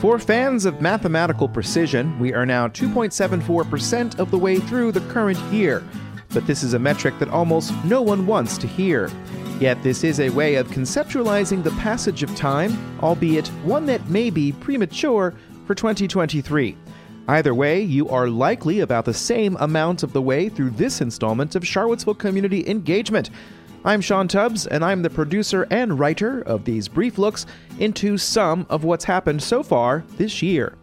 For fans of mathematical precision, we are now 2.74% of the way through the current year. But this is a metric that almost no one wants to hear. Yet this is a way of conceptualizing the passage of time, albeit one that may be premature for 2023. Either way, you are likely about the same amount of the way through this installment of Charlottesville Community Engagement. I'm Sean Tubbs, and I'm the producer and writer of these brief looks into some of what's happened so far this year.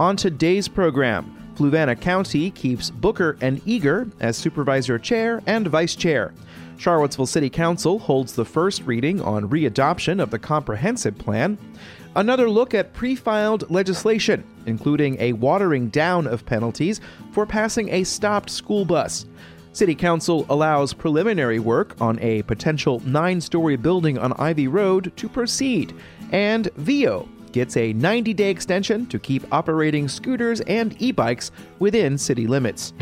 On today's program, Fluvanna County keeps Booker and Eager as supervisor chair and vice chair. Charlottesville City Council holds the first reading on readoption of the comprehensive plan. Another look at pre filed legislation, including a watering down of penalties for passing a stopped school bus. City Council allows preliminary work on a potential nine story building on Ivy Road to proceed, and Veo gets a 90 day extension to keep operating scooters and e bikes within city limits.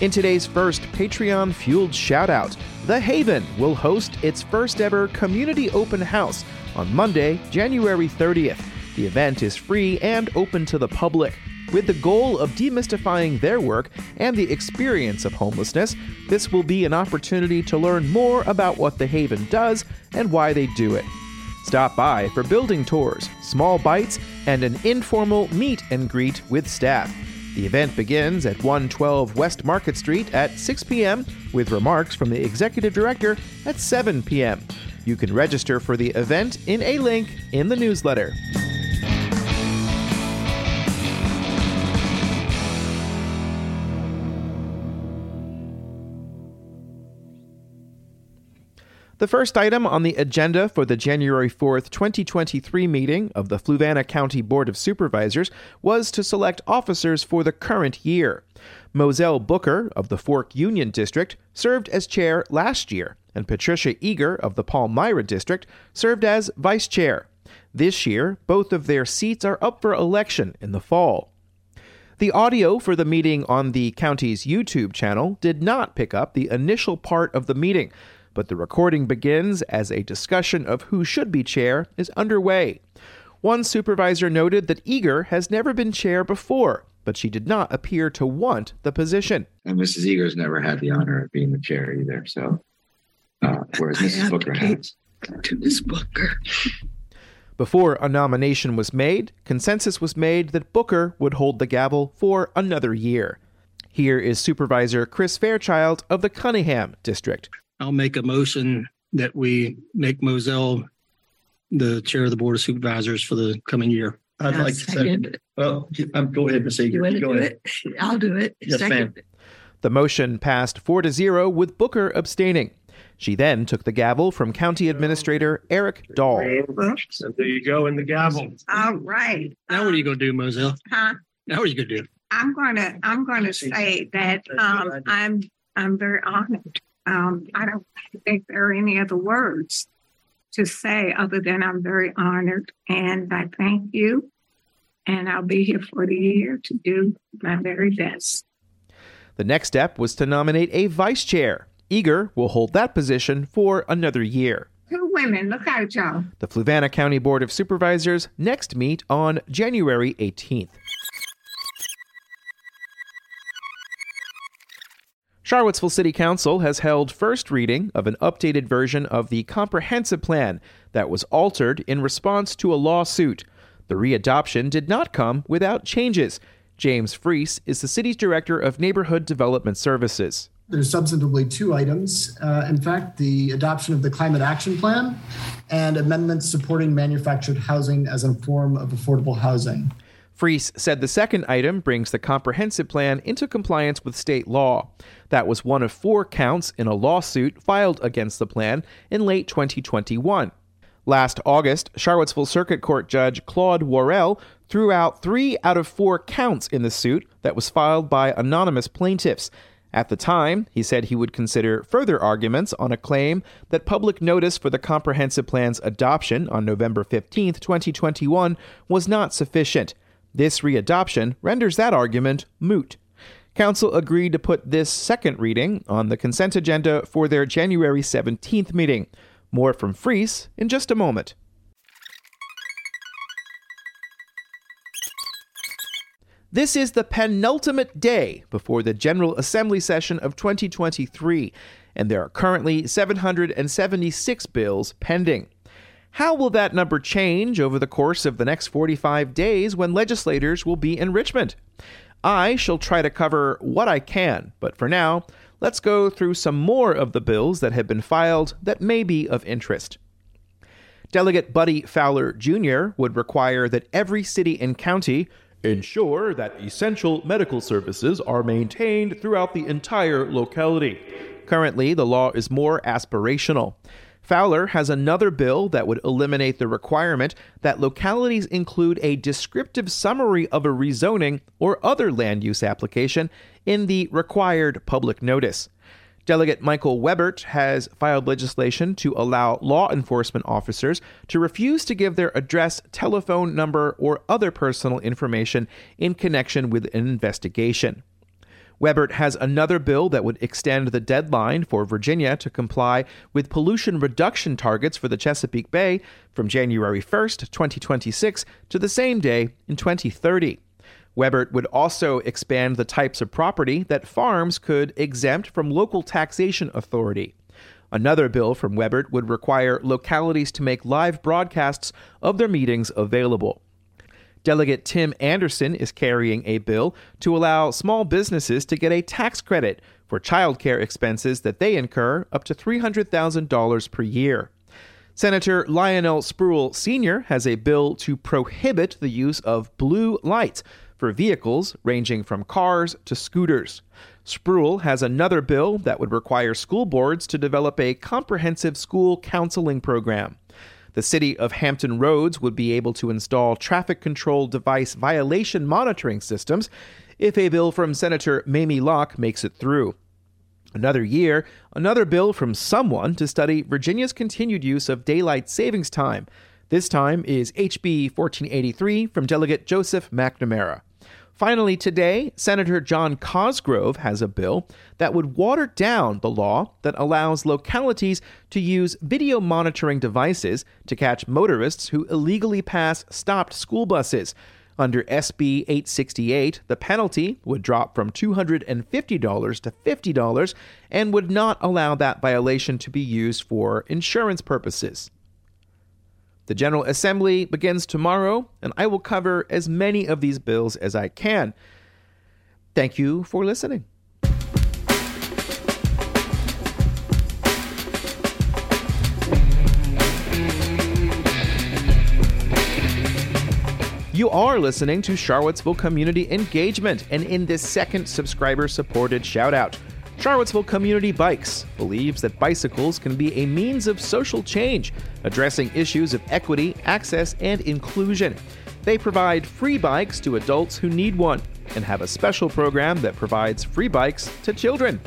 In today's first Patreon fueled shoutout, The Haven will host its first ever community open house on Monday, January 30th. The event is free and open to the public. With the goal of demystifying their work and the experience of homelessness, this will be an opportunity to learn more about what The Haven does and why they do it. Stop by for building tours, small bites, and an informal meet and greet with staff. The event begins at 112 West Market Street at 6 p.m., with remarks from the executive director at 7 p.m. You can register for the event in a link in the newsletter. The first item on the agenda for the January 4th, 2023 meeting of the Fluvanna County Board of Supervisors was to select officers for the current year. Mozell Booker of the Fork Union District served as chair last year, and Patricia Eager of the Palmyra District served as vice chair. This year, both of their seats are up for election in the fall. The audio for the meeting on the county's YouTube channel did not pick up the initial part of the meeting, but the recording begins as a discussion of who should be chair is underway. One supervisor noted that Eager has never been chair before, but she did not appear to want the position. And Mrs. Eager's never had the honor of being the chair either. So, uh, whereas Mrs. Booker has. To Ms. Booker. Before a nomination was made, consensus was made that Booker would hold the gavel for another year. Here is Supervisor Chris Fairchild of the Cunningham District. I'll make a motion that we make Mozell the chair of the Board of Supervisors for the coming year. I'd like to second it. Well, um, go ahead, Ms. You Eager. want to Go do ahead. it? I'll do it. Yes, Second ma'am. it. The motion passed 4 to 0 with Booker abstaining. She then took the gavel from County Administrator Eric Dahl. So there you go in the gavel. All right. Now what are you going to do, Mozell? Huh? Now what are you going to do? I'm gonna, I'm gonna say that, um, I'm, I'm very honored. Um, I don't think there are any other words to say other than I'm very honored and I thank you. And I'll be here for the year to do my very best. The next step was to nominate a vice chair. Eager will hold that position for another year. Two women, look out, y'all. The Fluvanna County Board of Supervisors next meet on January 18th. Charlottesville City Council has held first reading of an updated version of the comprehensive plan that was altered in response to a lawsuit. The readoption did not come without changes. James Freas is the city's director of neighborhood development services. There's substantively two items. Uh, in fact, the adoption of the Climate Action Plan and amendments supporting manufactured housing as a form of affordable housing. Freas said the second item brings the comprehensive plan into compliance with state law. That was one of four counts in a lawsuit filed against the plan in late 2021. Last August, Charlottesville Circuit Court Judge Claude Worrell threw out three out of four counts in the suit that was filed by anonymous plaintiffs. At the time, he said he would consider further arguments on a claim that public notice for the comprehensive plan's adoption on November 15, 2021, was not sufficient. This readoption renders that argument moot. Council agreed to put this second reading on the consent agenda for their January 17th meeting. More from Freas in just a moment. This is the penultimate day before the General Assembly session of 2023, and there are currently 776 bills pending. How will that number change over the course of the next 45 days when legislators will be in Richmond? I shall try to cover what I can, but for now, let's go through some more of the bills that have been filed that may be of interest. Delegate Buddy Fowler Jr. would require that every city and county ensure that essential medical services are maintained throughout the entire locality. Currently, the law is more aspirational. Fowler has another bill that would eliminate the requirement that localities include a descriptive summary of a rezoning or other land use application in the required public notice. Delegate Michael Webert has filed legislation to allow law enforcement officers to refuse to give their address, telephone number, or other personal information in connection with an investigation. Webert has another bill that would extend the deadline for Virginia to comply with pollution reduction targets for the Chesapeake Bay from January 1st, 2026 to the same day in 2030. Webert would also expand the types of property that farms could exempt from local taxation authority. Another bill from Webert would require localities to make live broadcasts of their meetings available. Delegate Tim Anderson is carrying a bill to allow small businesses to get a tax credit for childcare expenses that they incur up to $300,000 per year. Senator Lionel Spruill Sr. has a bill to prohibit the use of blue lights for vehicles ranging from cars to scooters. Spruill has another bill that would require school boards to develop a comprehensive school counseling program. The city of Hampton Roads would be able to install traffic control device violation monitoring systems if a bill from Senator Mamie Locke makes it through. Another year, another bill from someone to study Virginia's continued use of daylight savings time. This time is HB 1483 from Delegate Joseph McNamara. Finally, today, Senator John Cosgrove has a bill that would water down the law that allows localities to use video monitoring devices to catch motorists who illegally pass stopped school buses. Under SB 868, the penalty would drop from $250 to $50 and would not allow that violation to be used for insurance purposes. The General Assembly begins tomorrow, and I will cover as many of these bills as I can. Thank you for listening. You are listening to Charlottesville Community Engagement, and in this second subscriber supported shout out, Charlottesville Community Bikes believes that bicycles can be a means of social change, addressing issues of equity, access, and inclusion. They provide free bikes to adults who need one and have a special program that provides free bikes to children.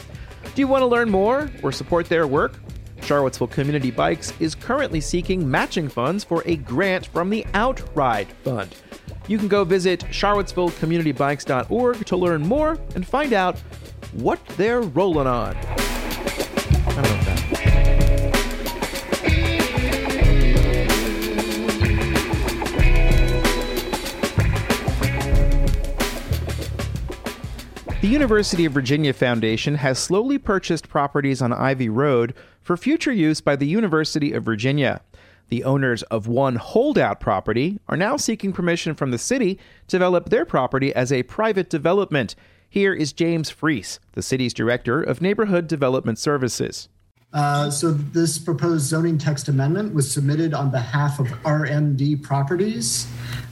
Do you want to learn more or support their work? Charlottesville Community Bikes is currently seeking matching funds for a grant from the Outride Fund. You can go visit charlottesvillecommunitybikes.org to learn more and find out what they're rolling on. The University of Virginia Foundation has slowly purchased properties on Ivy Road for future use by the University of Virginia. The owners of one holdout property are now seeking permission from the city to develop their property as a private development here is James Freas, the city's director of neighborhood development services. Uh, so this proposed zoning text amendment was submitted on behalf of RMD Properties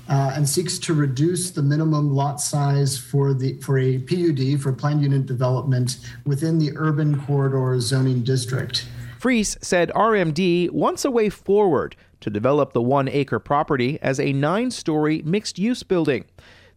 uh, and seeks to reduce the minimum lot size for the for a PUD for planned unit development within the urban corridor zoning district. Freas said RMD wants a way forward to develop the one acre property as a nine story mixed use building.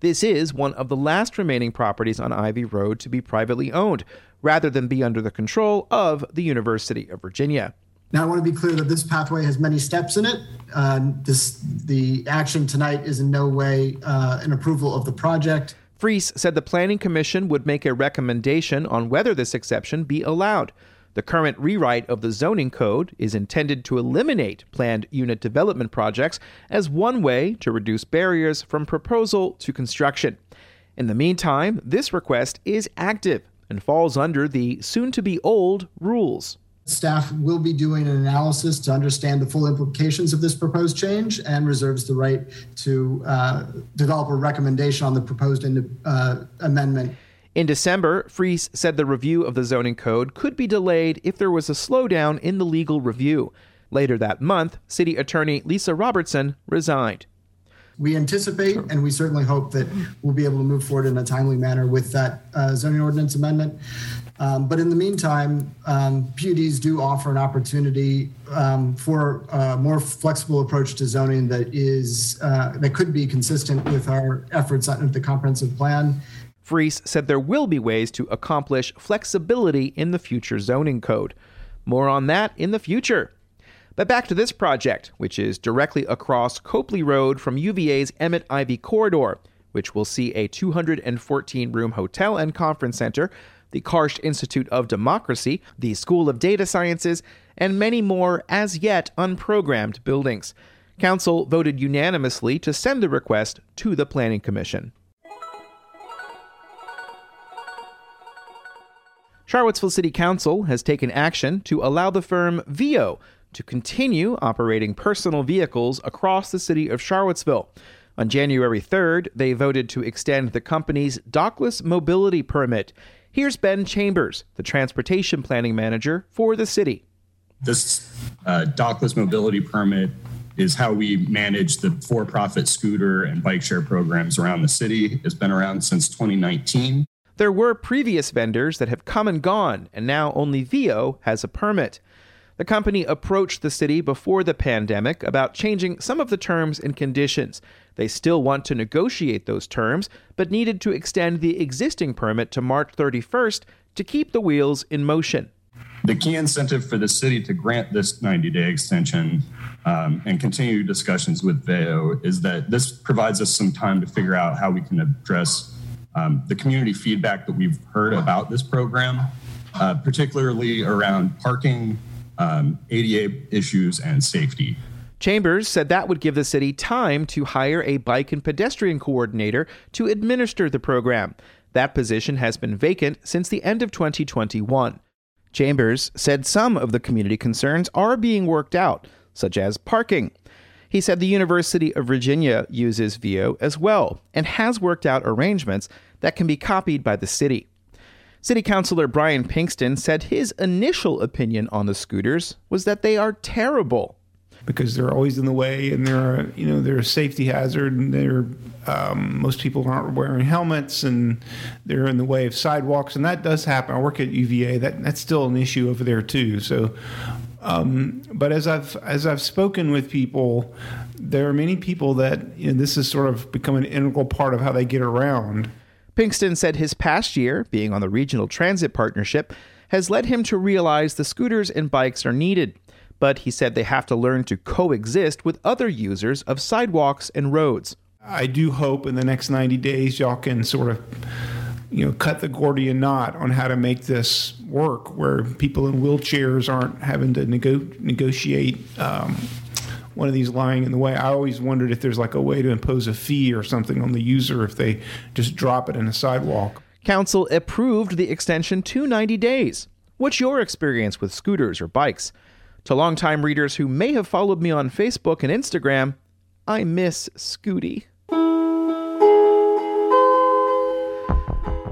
This is one of the last remaining properties on Ivy Road to be privately owned, rather than be under the control of the University of Virginia. Now, I want to be clear that this pathway has many steps in it. Uh, this, the action tonight is in no way uh, an approval of the project. Freas said the Planning Commission would make a recommendation on whether this exception be allowed. The current rewrite of the zoning code is intended to eliminate planned unit development projects as one way to reduce barriers from proposal to construction. In the meantime, this request is active and falls under the soon to be old rules. Staff will be doing an analysis to understand the full implications of this proposed change and reserves the right to uh, develop a recommendation on the proposed uh, amendment. In December, Freas said the review of the zoning code could be delayed if there was a slowdown in the legal review. Later that month, City Attorney Lisa Robertson resigned. We anticipate and we certainly hope that we'll be able to move forward in a timely manner with that uh, zoning ordinance amendment. Um, but in the meantime, um, PUDs do offer an opportunity um, for a more flexible approach to zoning that is uh, that could be consistent with our efforts under the comprehensive plan. Freas said there will be ways to accomplish flexibility in the future zoning code. More on that in the future. But back to this project, which is directly across Copley Road from UVA's Emmett Ivy corridor, which will see a 214 room hotel and conference center the Karsh Institute of Democracy, the School of Data Sciences, and many more as yet unprogrammed buildings. Council voted unanimously to send the request to the Planning Commission. Charlottesville City Council has taken action to allow the firm Veo to continue operating personal vehicles across the city of Charlottesville. On January 3rd, they voted to extend the company's dockless mobility permit Here's Ben Chambers, the transportation planning manager for the city. This uh, dockless mobility permit is how we manage the for profit scooter and bike share programs around the city. It's been around since 2019. There were previous vendors that have come and gone, and now only Veo has a permit. The company approached the city before the pandemic about changing some of the terms and conditions. They still want to negotiate those terms, but needed to extend the existing permit to March 31st to keep the wheels in motion. The key incentive for the city to grant this 90 day extension um, and continue discussions with Veo is that this provides us some time to figure out how we can address um, the community feedback that we've heard about this program, uh, particularly around parking um, ADA issues, and safety. Chambers said that would give the city time to hire a bike and pedestrian coordinator to administer the program. That position has been vacant since the end of 2021. Chambers said some of the community concerns are being worked out, such as parking. He said the University of Virginia uses Veo as well and has worked out arrangements that can be copied by the city. City Councilor Brian Pinkston said his initial opinion on the scooters was that they are terrible because they're always in the way and they're you know they're a safety hazard and they're um, most people aren't wearing helmets and they're in the way of sidewalks and that does happen. I work at UVA that that's still an issue over there too. So, um, but as I've as I've spoken with people, there are many people that you know, this has sort of become an integral part of how they get around. Pinkston said his past year, being on the Regional Transit Partnership, has led him to realize the scooters and bikes are needed. But he said they have to learn to coexist with other users of sidewalks and roads. I do hope in the next 90 days y'all can sort of you know cut the Gordian knot on how to make this work where people in wheelchairs aren't having to nego- negotiate um, one of these lying in the way. I always wondered if there's like a way to impose a fee or something on the user if they just drop it in a sidewalk. Council approved the extension to 90 days. What's your experience with scooters or bikes? To longtime readers who may have followed me on Facebook and Instagram, I miss Scooty.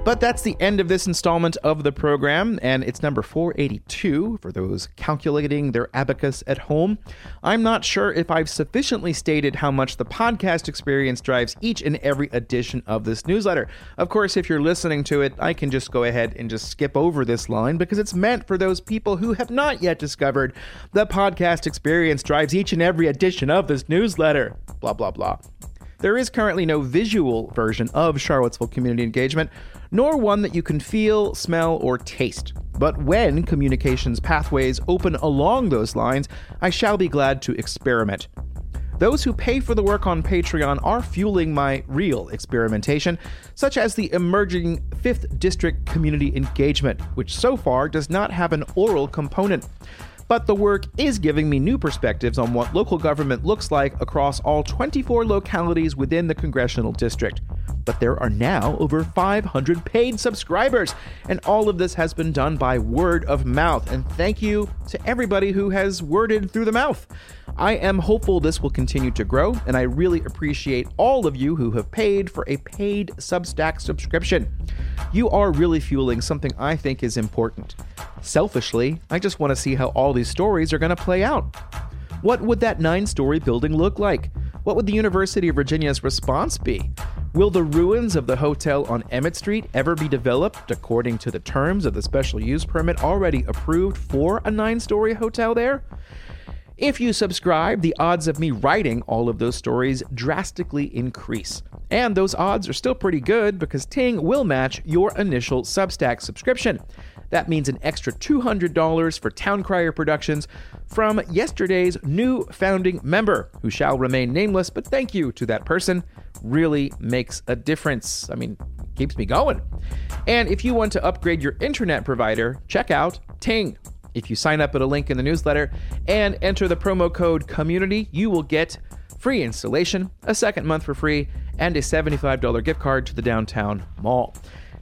But that's the end of this installment of the program, and it's number 482 for those calculating their abacus at home. I'm not sure if I've sufficiently stated how much the podcast experience drives each and every edition of this newsletter. Of course, if you're listening to it, I can just go ahead and just skip over this line because it's meant for those people who have not yet discovered the podcast experience drives each and every edition of this newsletter. Blah, blah, blah. There is currently no visual version of Charlottesville Community Engagement, nor one that you can feel, smell, or taste. But when communications pathways open along those lines, I shall be glad to experiment. Those who pay for the work on Patreon are fueling my real experimentation, such as the emerging 5th District Community Engagement, which so far does not have an oral component. But the work is giving me new perspectives on what local government looks like across all 24 localities within the congressional district. But there are now over 500 paid subscribers, and all of this has been done by word of mouth. And thank you to everybody who has worded through the mouth. I am hopeful this will continue to grow, and I really appreciate all of you who have paid for a paid Substack subscription. You are really fueling something I think is important. Selfishly, I just want to see how all these stories are going to play out. What would that nine story building look like? What would the University of Virginia's response be? Will the ruins of the hotel on Emmett Street ever be developed according to the terms of the special use permit already approved for a nine story hotel there? If you subscribe, the odds of me writing all of those stories drastically increase. And those odds are still pretty good because Ting will match your initial Substack subscription. That means an extra $200 for Town Crier Productions from yesterday's new founding member, who shall remain nameless, but thank you to that person. Really makes a difference. I mean, keeps me going. And if you want to upgrade your internet provider, check out Ting. If you sign up at a link in the newsletter and enter the promo code community, you will get free installation, a second month for free, and a $75 gift card to the downtown mall.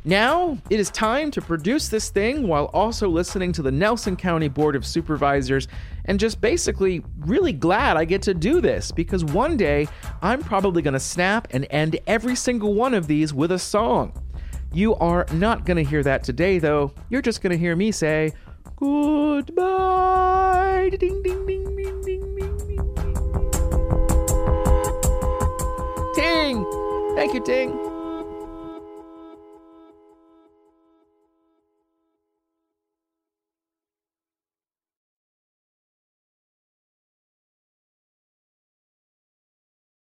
Now it is time to produce this thing while also listening to the Nelson County Board of Supervisors and just basically really glad I get to do this because one day I'm probably going to snap and end every single one of these with a song. You are not going to hear that today though. You're just going to hear me say, Goodbye. Ding, ding, ding, ding, ding, ding, ding. Ting! Thank you, Ting.